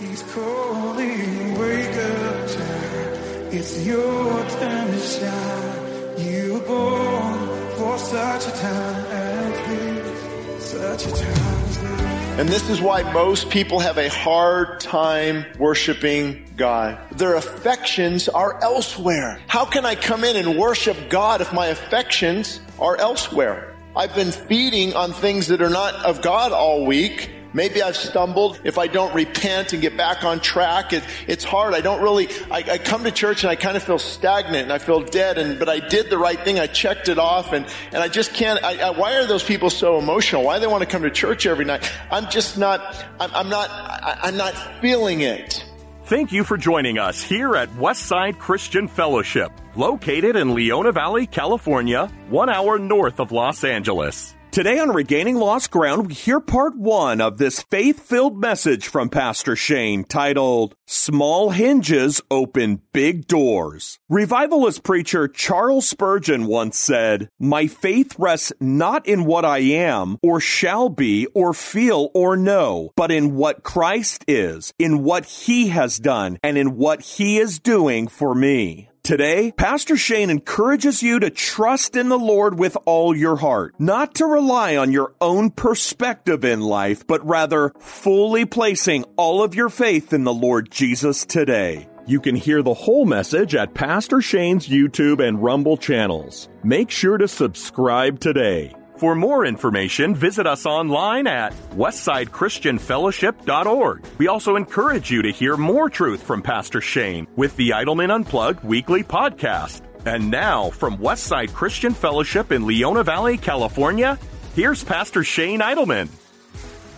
He's calling, wake up, child. It's your time to shine. You were born for such a time as this. Such a time as this. And this is why most people have a hard time worshiping God. Their affections are elsewhere. How can I come in and worship God if my affections are elsewhere? I've been feeding on things that are not of God all week. Maybe I've stumbled. If I don't repent and get back on track, it, it's hard. I don't really, I, I, come to church and I kind of feel stagnant and I feel dead and, but I did the right thing. I checked it off and, and I just can't, I, I, why are those people so emotional? Why do they want to come to church every night? I'm just not, I'm, I'm not, I'm not feeling it. Thank you for joining us here at Westside Christian Fellowship, located in Leona Valley, California, one hour north of Los Angeles. Today on Regaining Lost Ground, we hear part one of this faith filled message from Pastor Shane titled, Small Hinges Open Big Doors. Revivalist preacher Charles Spurgeon once said, My faith rests not in what I am, or shall be, or feel, or know, but in what Christ is, in what He has done, and in what He is doing for me. Today, Pastor Shane encourages you to trust in the Lord with all your heart, not to rely on your own perspective in life, but rather fully placing all of your faith in the Lord Jesus today. You can hear the whole message at Pastor Shane's YouTube and Rumble channels. Make sure to subscribe today. For more information, visit us online at westsidechristianfellowship.org. We also encourage you to hear more truth from Pastor Shane with the Idleman Unplugged weekly podcast. And now, from Westside Christian Fellowship in Leona Valley, California, here's Pastor Shane Idleman.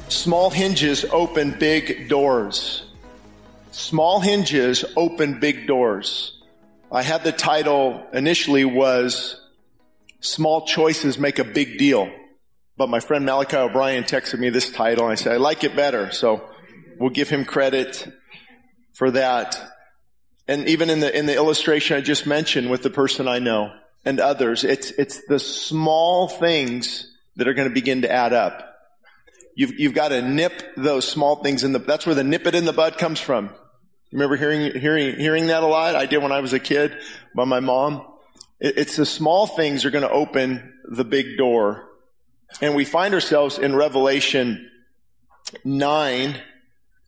Small hinges open big doors. Small hinges open big doors. I had the title initially was small choices make a big deal. But my friend Malachi O'Brien texted me this title and I said, I like it better. So we'll give him credit for that. And even in the, in the illustration I just mentioned with the person I know and others, it's, it's the small things that are going to begin to add up. You've, you've got to nip those small things in the, that's where the nip it in the bud comes from. Remember hearing, hearing, hearing that a lot? I did when I was a kid by my mom. It's the small things are going to open the big door. And we find ourselves in Revelation 9,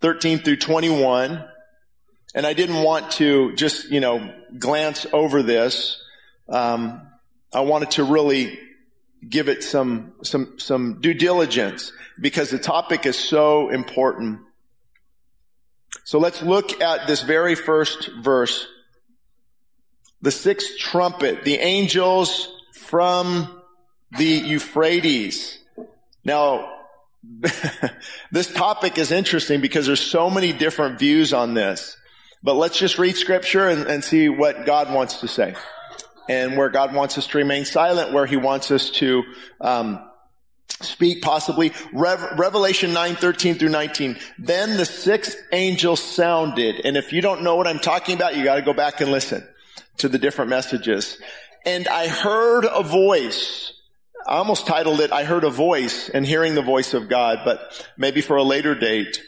13 through 21. And I didn't want to just, you know, glance over this. Um, I wanted to really give it some, some, some due diligence because the topic is so important. So let's look at this very first verse the sixth trumpet, the angels from the Euphrates. Now, this topic is interesting because there's so many different views on this. But let's just read scripture and, and see what God wants to say. And where God wants us to remain silent, where he wants us to, um, speak possibly Rev- revelation 9 13 through 19 then the sixth angel sounded and if you don't know what i'm talking about you got to go back and listen to the different messages. And I heard a voice. I almost titled it, I heard a voice and hearing the voice of God, but maybe for a later date.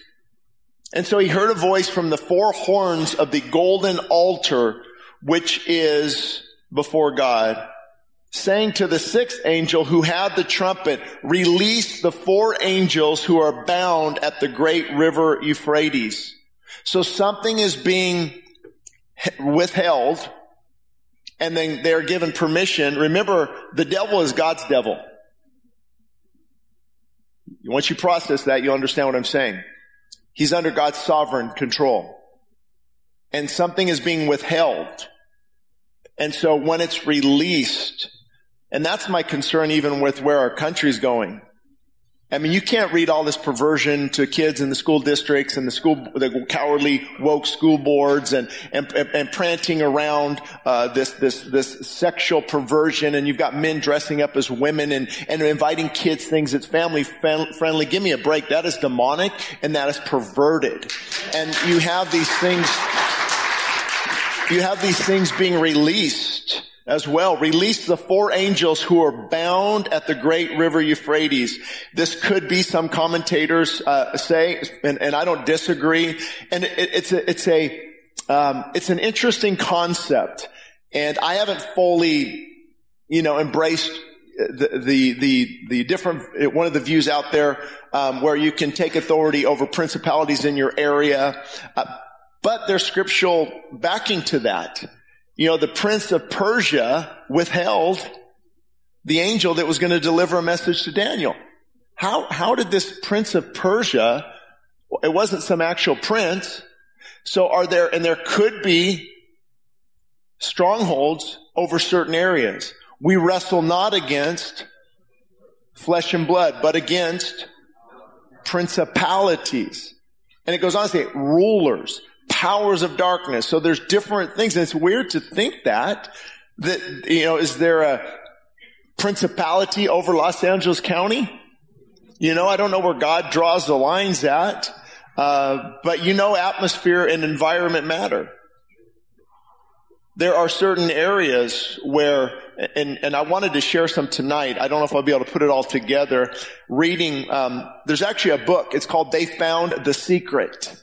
And so he heard a voice from the four horns of the golden altar, which is before God, saying to the sixth angel who had the trumpet, release the four angels who are bound at the great river Euphrates. So something is being withheld and then they're given permission. Remember, the devil is God's devil. Once you process that, you'll understand what I'm saying. He's under God's sovereign control. And something is being withheld. And so when it's released, and that's my concern even with where our country's going. I mean, you can't read all this perversion to kids in the school districts and the school, the cowardly woke school boards and and, and around uh, this this this sexual perversion, and you've got men dressing up as women and and inviting kids things that's family friendly. Give me a break. That is demonic and that is perverted, and you have these things. You have these things being released as well. Release the four angels who are bound at the great river Euphrates. This could be some commentators uh, say, and, and, I don't disagree. And it, it's a, it's a, um, it's an interesting concept, and I haven't fully, you know, embraced the the the, the different one of the views out there um, where you can take authority over principalities in your area. Uh, but there's scriptural backing to that. You know, the prince of Persia withheld the angel that was going to deliver a message to Daniel. How, how did this prince of Persia, it wasn't some actual prince. So are there, and there could be strongholds over certain areas. We wrestle not against flesh and blood, but against principalities. And it goes on to say rulers, powers of darkness. So there's different things. And it's weird to think that, that, you know, is there a principality over Los Angeles County? You know, I don't know where God draws the lines at. Uh, but you know, atmosphere and environment matter. There are certain areas where, and, and I wanted to share some tonight. I don't know if I'll be able to put it all together. Reading, um, there's actually a book. It's called They Found the Secret.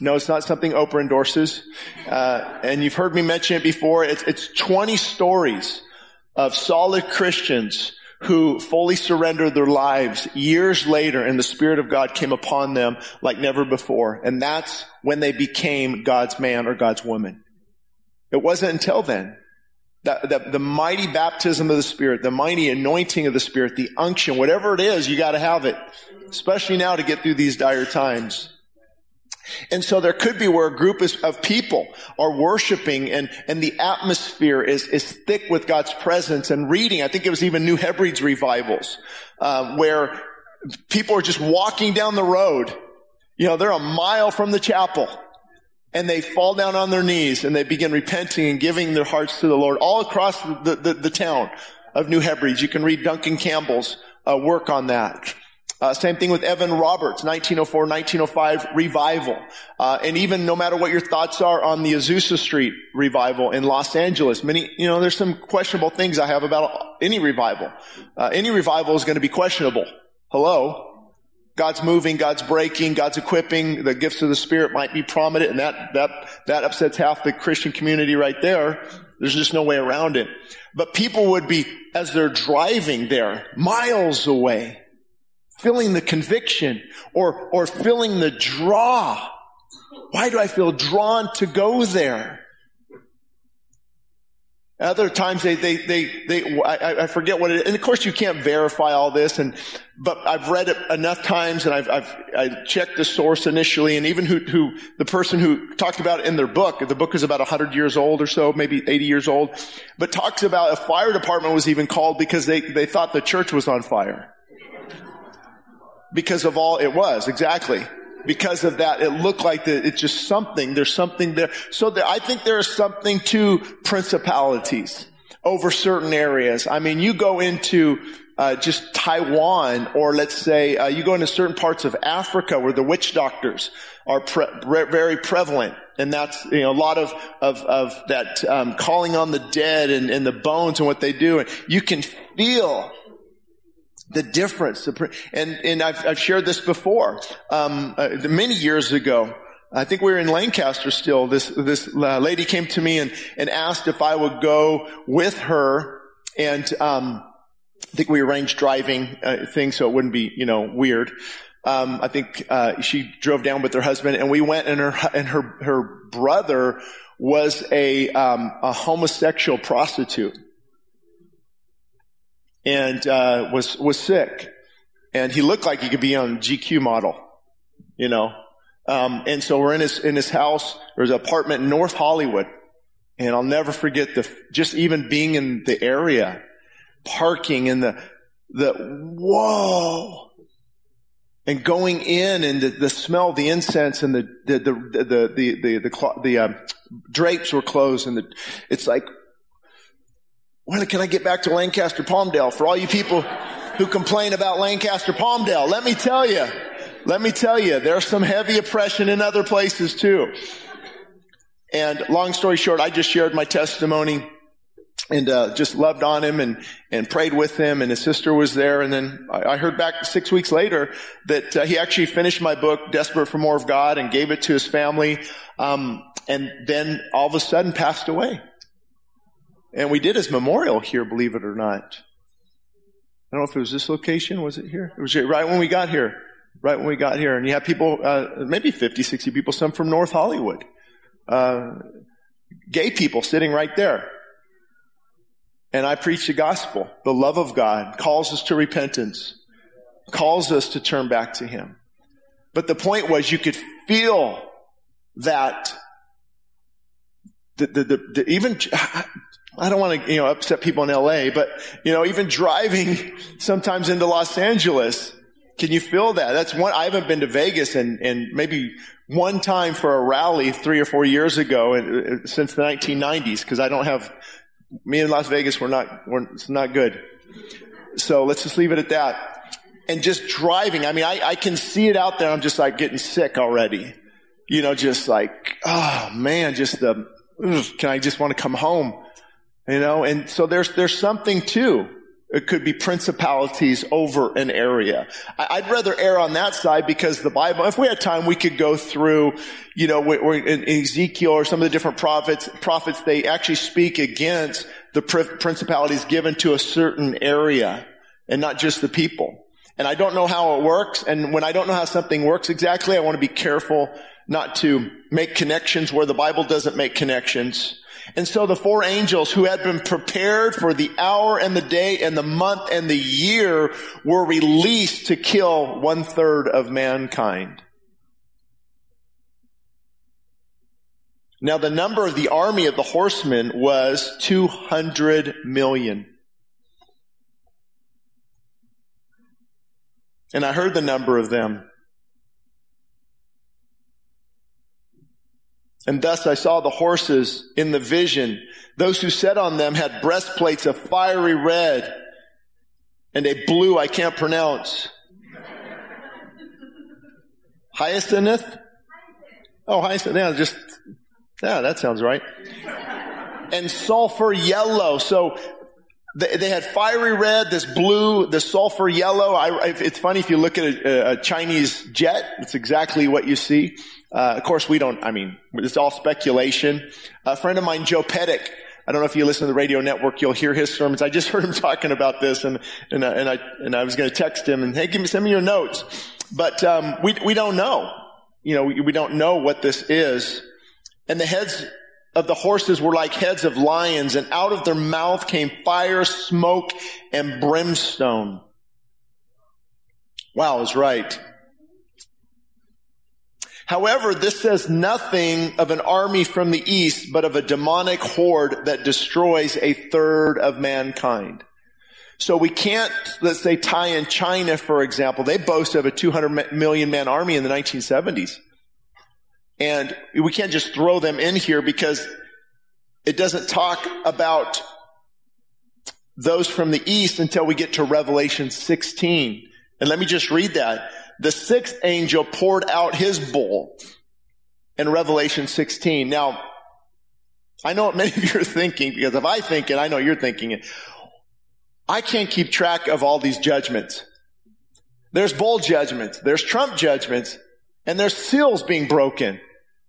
No, it's not something Oprah endorses. Uh, and you've heard me mention it before. It's, it's 20 stories of solid Christians who fully surrendered their lives years later and the Spirit of God came upon them like never before. And that's when they became God's man or God's woman. It wasn't until then. That, that the mighty baptism of the Spirit, the mighty anointing of the Spirit, the unction, whatever it is, you gotta have it. Especially now to get through these dire times. And so there could be where a group of people are worshiping and, and the atmosphere is, is thick with God's presence and reading. I think it was even New Hebrides revivals, uh, where people are just walking down the road. You know, they're a mile from the chapel and they fall down on their knees and they begin repenting and giving their hearts to the Lord all across the, the, the town of New Hebrides. You can read Duncan Campbell's uh, work on that. Uh, same thing with Evan Roberts, 1904, 1905 revival. Uh, and even no matter what your thoughts are on the Azusa Street revival in Los Angeles, many, you know, there's some questionable things I have about any revival. Uh, any revival is going to be questionable. Hello? God's moving, God's breaking, God's equipping, the gifts of the Spirit might be prominent, and that, that, that upsets half the Christian community right there. There's just no way around it. But people would be, as they're driving there, miles away, feeling the conviction or, or feeling the draw. Why do I feel drawn to go there? Other times they, they, they, they I, I, forget what it is. And of course you can't verify all this and, but I've read it enough times and I've, I've, I checked the source initially and even who, who, the person who talked about it in their book, the book is about 100 years old or so, maybe 80 years old, but talks about a fire department was even called because they, they thought the church was on fire because of all it was. Exactly. Because of that, it looked like that it's just something. There's something there. So there, I think there is something to principalities over certain areas. I mean, you go into uh, just Taiwan, or let's say uh, you go into certain parts of Africa where the witch doctors are pre- very prevalent, and that's you know a lot of of, of that um, calling on the dead and, and the bones and what they do, and you can feel the difference. And, and I've, I've shared this before. Um, uh, many years ago, I think we were in Lancaster still. This, this uh, lady came to me and, and asked if I would go with her and, um, I think we arranged driving uh, things so it wouldn't be, you know, weird. Um, I think uh, she drove down with her husband, and we went, and her and her her brother was a um, a homosexual prostitute and uh, was was sick, and he looked like he could be on GQ model, you know. Um, and so we're in his in his house. There's an apartment in North Hollywood, and I'll never forget the just even being in the area, parking in the the whoa. and going in and the, the smell the incense and the the the the the the, the, the uh, drapes were closed and the, it's like when can I get back to Lancaster Palmdale for all you people who complain about Lancaster Palmdale? Let me tell you. Let me tell you there's some heavy oppression in other places too. And long story short I just shared my testimony and uh, just loved on him and and prayed with him and his sister was there. And then I, I heard back six weeks later that uh, he actually finished my book desperate for more of god and gave it to his family. Um, and then all of a sudden passed away and we did his memorial here believe it or not i don't know if it was this location was it here it was right when we got here right when we got here and you have people uh, maybe 50 60 people some from north hollywood uh, gay people sitting right there and I preach the gospel. The love of God calls us to repentance, calls us to turn back to Him. But the point was you could feel that the, the, the, the even, I don't want to, you know, upset people in LA, but, you know, even driving sometimes into Los Angeles, can you feel that? That's one, I haven't been to Vegas and, and maybe one time for a rally three or four years ago uh, since the 1990s because I don't have me in Las Vegas, we're not, we're, it's not good. So let's just leave it at that. And just driving, I mean, I, I can see it out there. I'm just like getting sick already. You know, just like, oh man, just the, can I just want to come home? You know, and so there's, there's something too it could be principalities over an area. I'd rather err on that side because the Bible, if we had time, we could go through, you know, in Ezekiel or some of the different prophets, prophets, they actually speak against the principalities given to a certain area and not just the people. And I don't know how it works. And when I don't know how something works exactly, I want to be careful not to make connections where the Bible doesn't make connections. And so the four angels who had been prepared for the hour and the day and the month and the year were released to kill one third of mankind. Now the number of the army of the horsemen was 200 million. And I heard the number of them. And thus I saw the horses in the vision. Those who sat on them had breastplates of fiery red and a blue I can't pronounce. Hyacinth? Oh, hyacinth. Yeah, just, yeah, that sounds right. And sulfur yellow. So they had fiery red, this blue, this sulfur yellow. I, it's funny if you look at a, a Chinese jet, it's exactly what you see. Uh, of course, we don't, I mean, it's all speculation. A friend of mine, Joe Pettick, I don't know if you listen to the radio network, you'll hear his sermons. I just heard him talking about this and, and, uh, and I, and I was going to text him and, hey, give me, send me your notes. But, um, we, we don't know. You know, we, we don't know what this is. And the heads of the horses were like heads of lions and out of their mouth came fire, smoke, and brimstone. Wow, I was right. However, this says nothing of an army from the east, but of a demonic horde that destroys a third of mankind. So we can't, let's say, tie in China, for example. They boast of a 200 million man army in the 1970s. And we can't just throw them in here because it doesn't talk about those from the east until we get to Revelation 16. And let me just read that the sixth angel poured out his bowl in Revelation 16. Now, I know what many of you are thinking because if I think it, I know you're thinking it. I can't keep track of all these judgments. There's bowl judgments, there's trump judgments, and there's seals being broken.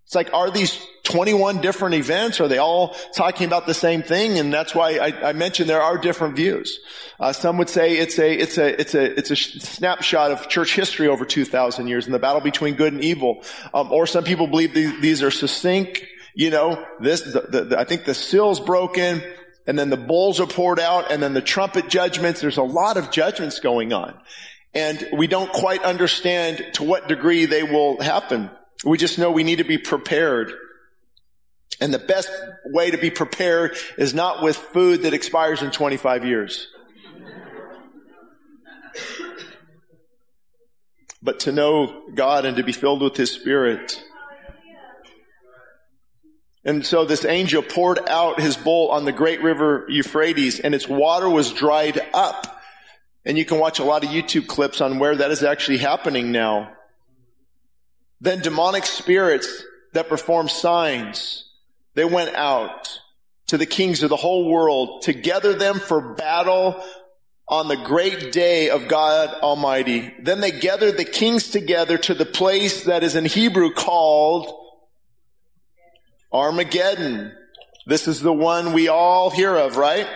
It's like, are these 21 different events? Are they all talking about the same thing? And that's why I, I mentioned there are different views. Uh, some would say it's a, it's a, it's a, it's a snapshot of church history over 2,000 years and the battle between good and evil. Um, or some people believe these, these are succinct. You know, this, the, the, the, I think the seal's broken and then the bowls are poured out and then the trumpet judgments. There's a lot of judgments going on. And we don't quite understand to what degree they will happen. We just know we need to be prepared. And the best way to be prepared is not with food that expires in 25 years. but to know God and to be filled with His Spirit. And so this angel poured out his bowl on the great river Euphrates and its water was dried up. And you can watch a lot of YouTube clips on where that is actually happening now. Then demonic spirits that perform signs, they went out to the kings of the whole world to gather them for battle on the great day of God Almighty. Then they gathered the kings together to the place that is in Hebrew called Armageddon. This is the one we all hear of, right?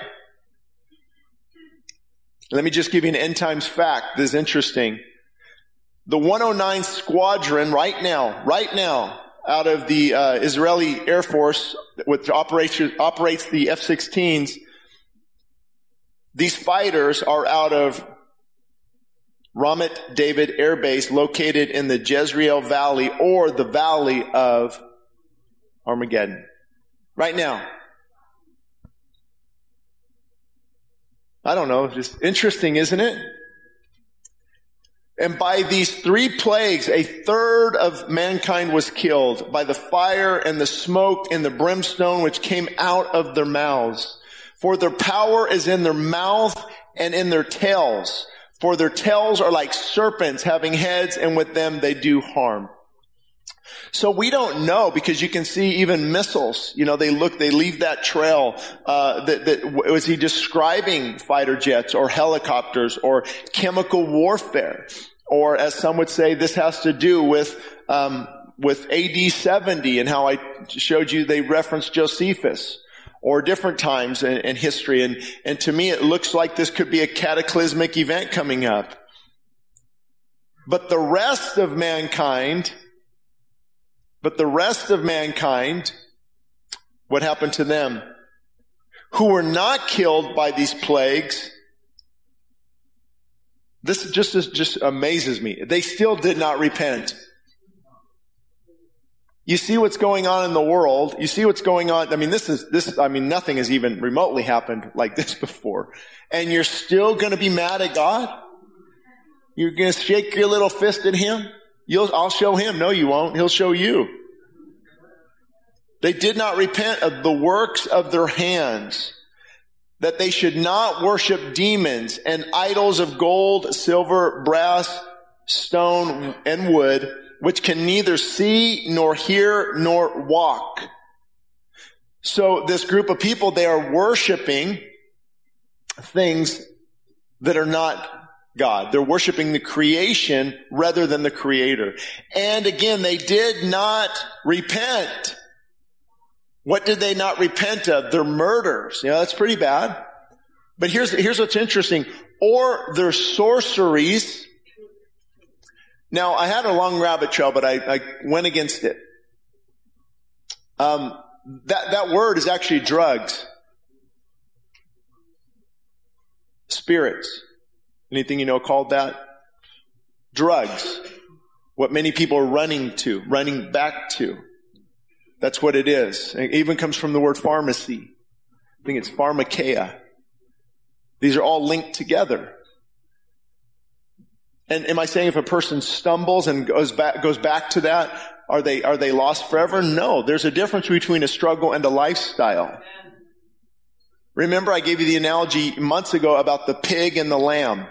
Let me just give you an end times fact. This is interesting. The 109 squadron right now, right now, out of the uh, Israeli Air Force, which operates, operates the F-16s, these fighters are out of Ramat David Air Base located in the Jezreel Valley or the Valley of Armageddon. Right now. I don't know, just interesting, isn't it? And by these three plagues, a third of mankind was killed by the fire and the smoke and the brimstone which came out of their mouths. For their power is in their mouth and in their tails. For their tails are like serpents having heads and with them they do harm. So we don't know because you can see even missiles, you know, they look, they leave that trail, uh, that, that, was he describing fighter jets or helicopters or chemical warfare? Or as some would say, this has to do with, um, with AD 70 and how I showed you they referenced Josephus or different times in, in history. And, and to me, it looks like this could be a cataclysmic event coming up. But the rest of mankind but the rest of mankind, what happened to them? Who were not killed by these plagues, this just, just amazes me. They still did not repent. You see what's going on in the world. You see what's going on. I mean, this is, this, I mean, nothing has even remotely happened like this before. And you're still going to be mad at God? You're going to shake your little fist at Him? You'll, I'll show him. No, you won't. He'll show you. They did not repent of the works of their hands, that they should not worship demons and idols of gold, silver, brass, stone, and wood, which can neither see nor hear nor walk. So this group of people, they are worshiping things that are not God. They're worshiping the creation rather than the creator. And again, they did not repent. What did they not repent of? Their murders. You know, that's pretty bad. But here's, here's what's interesting. Or their sorceries. Now, I had a long rabbit trail, but I, I went against it. Um, that, that word is actually drugs. Spirits. Anything you know called that? Drugs. What many people are running to, running back to. That's what it is. It even comes from the word pharmacy. I think it's pharmakeia. These are all linked together. And am I saying if a person stumbles and goes back, goes back to that, are they, are they lost forever? No. There's a difference between a struggle and a lifestyle. Remember I gave you the analogy months ago about the pig and the lamb.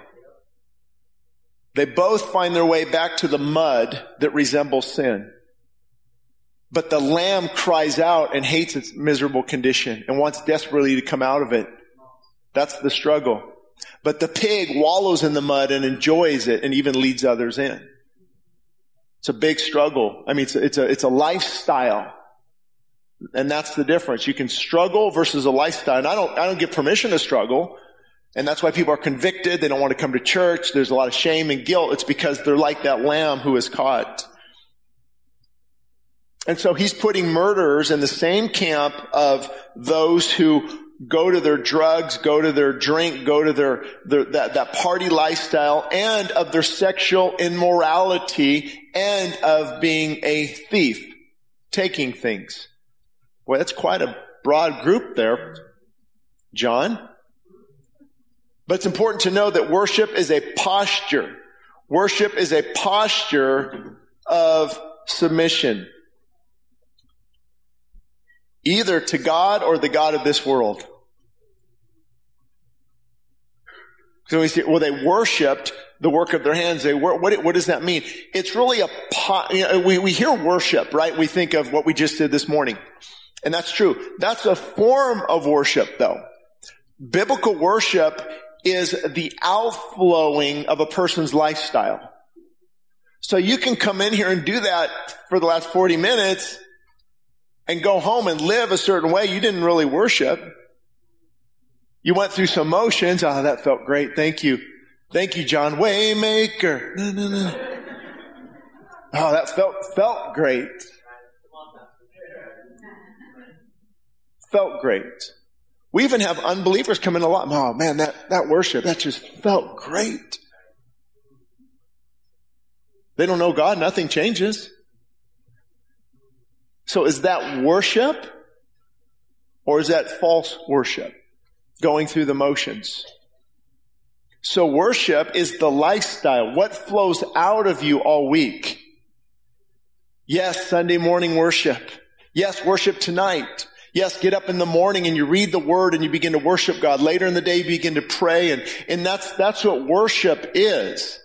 They both find their way back to the mud that resembles sin. But the lamb cries out and hates its miserable condition and wants desperately to come out of it. That's the struggle. But the pig wallows in the mud and enjoys it and even leads others in. It's a big struggle. I mean, it's a, it's a, it's a lifestyle. And that's the difference. You can struggle versus a lifestyle. And I don't, I don't give permission to struggle. And that's why people are convicted. They don't want to come to church. There's a lot of shame and guilt. It's because they're like that lamb who is caught. And so he's putting murderers in the same camp of those who go to their drugs, go to their drink, go to their, their that, that party lifestyle, and of their sexual immorality, and of being a thief, taking things. Well, that's quite a broad group there, John. But it's important to know that worship is a posture. Worship is a posture of submission. Either to God or the God of this world. So we see, well, they worshipped the work of their hands. They what, what does that mean? It's really a, you know, we, we hear worship, right? We think of what we just did this morning. And that's true. That's a form of worship though. Biblical worship is the outflowing of a person's lifestyle. So you can come in here and do that for the last 40 minutes and go home and live a certain way. You didn't really worship. You went through some motions. Oh, that felt great. Thank you. Thank you, John Waymaker. Oh, that felt, felt great. Felt great. We even have unbelievers come in a lot. Oh man, that, that worship, that just felt great. They don't know God, nothing changes. So is that worship or is that false worship? Going through the motions. So worship is the lifestyle. What flows out of you all week? Yes, Sunday morning worship. Yes, worship tonight. Yes, get up in the morning and you read the word and you begin to worship God. Later in the day, you begin to pray and, and that's, that's what worship is.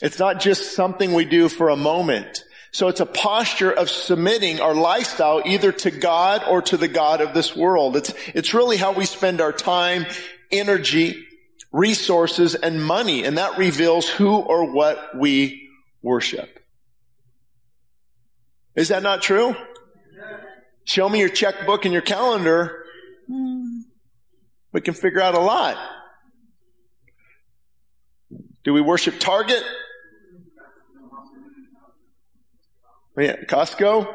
It's not just something we do for a moment. So it's a posture of submitting our lifestyle either to God or to the God of this world. It's, it's really how we spend our time, energy, resources, and money. And that reveals who or what we worship. Is that not true? Show me your checkbook and your calendar. We can figure out a lot. Do we worship Target? Oh, yeah, Costco?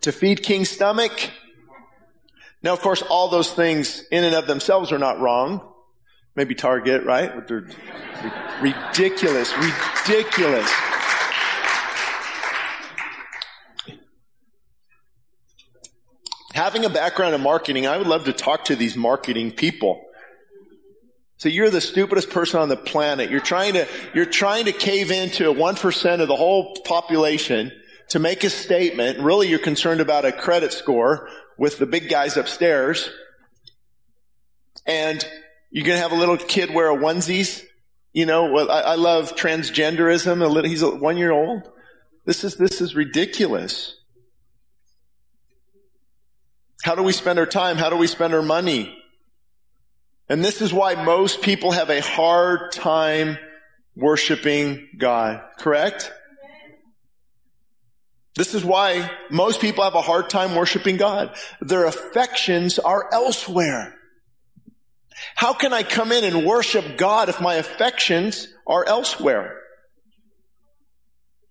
To feed King's stomach? Now, of course, all those things in and of themselves are not wrong. Maybe Target, right? But they're ridiculous, ridiculous. Having a background in marketing, I would love to talk to these marketing people. So you're the stupidest person on the planet. You're trying to, you're trying to cave into 1% of the whole population to make a statement. Really, you're concerned about a credit score with the big guys upstairs. And you're going to have a little kid wear a onesies. You know, I, I love transgenderism. A little, he's a one year old. This is, this is ridiculous. How do we spend our time? How do we spend our money? And this is why most people have a hard time worshiping God, correct? This is why most people have a hard time worshiping God. Their affections are elsewhere. How can I come in and worship God if my affections are elsewhere?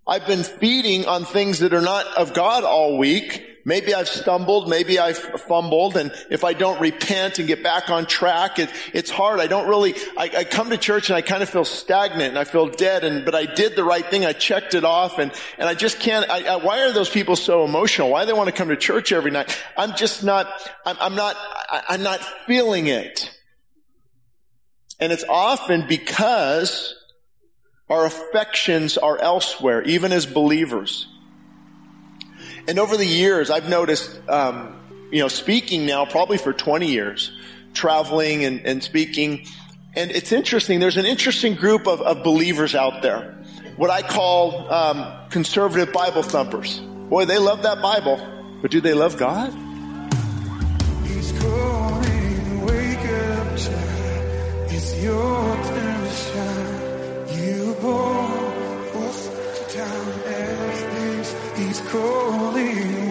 I've been feeding on things that are not of God all week maybe I've stumbled, maybe I've fumbled, and if I don't repent and get back on track, it, it's hard. I don't really, I, I, come to church and I kind of feel stagnant and I feel dead, and, but I did the right thing, I checked it off, and, and I just can't, I, I, why are those people so emotional? Why do they want to come to church every night? I'm just not, I'm, I'm not, I'm not feeling it. And it's often because our affections are elsewhere, even as believers. And over the years, I've noticed, um, you know, speaking now probably for 20 years, traveling and, and speaking. And it's interesting. There's an interesting group of, of believers out there. What I call um, conservative Bible thumpers. Boy, they love that Bible, but do they love God?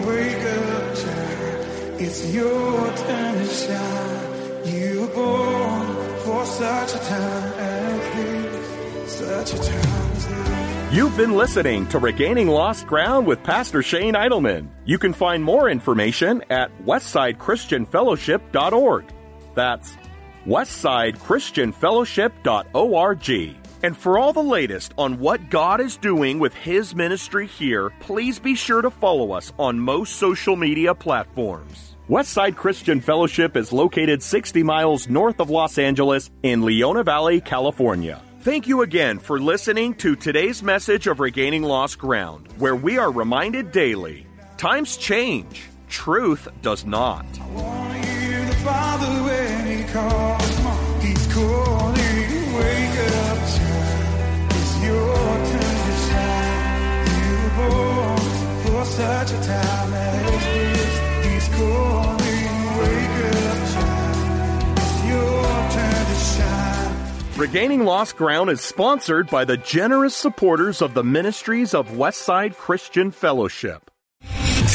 Wake up, child. It's your time to shine. You were born for such a time. You've been listening to Regaining Lost Ground with Pastor Shane Idleman. You can find more information at westsidechristianfellowship.org. That's westsidechristianfellowship.org. And for all the latest on what God is doing with His ministry here, please be sure to follow us on most social media platforms. Westside Christian Fellowship is located 60 miles north of Los Angeles in Leona Valley, California. Thank you again for listening to today's message of Regaining Lost Ground, where we are reminded daily times change, truth does not. Such a time as this. He's calling, wake up, child. It's your turn to shine. Regaining Lost Ground is sponsored by the generous supporters of the ministries of Westside Christian Fellowship.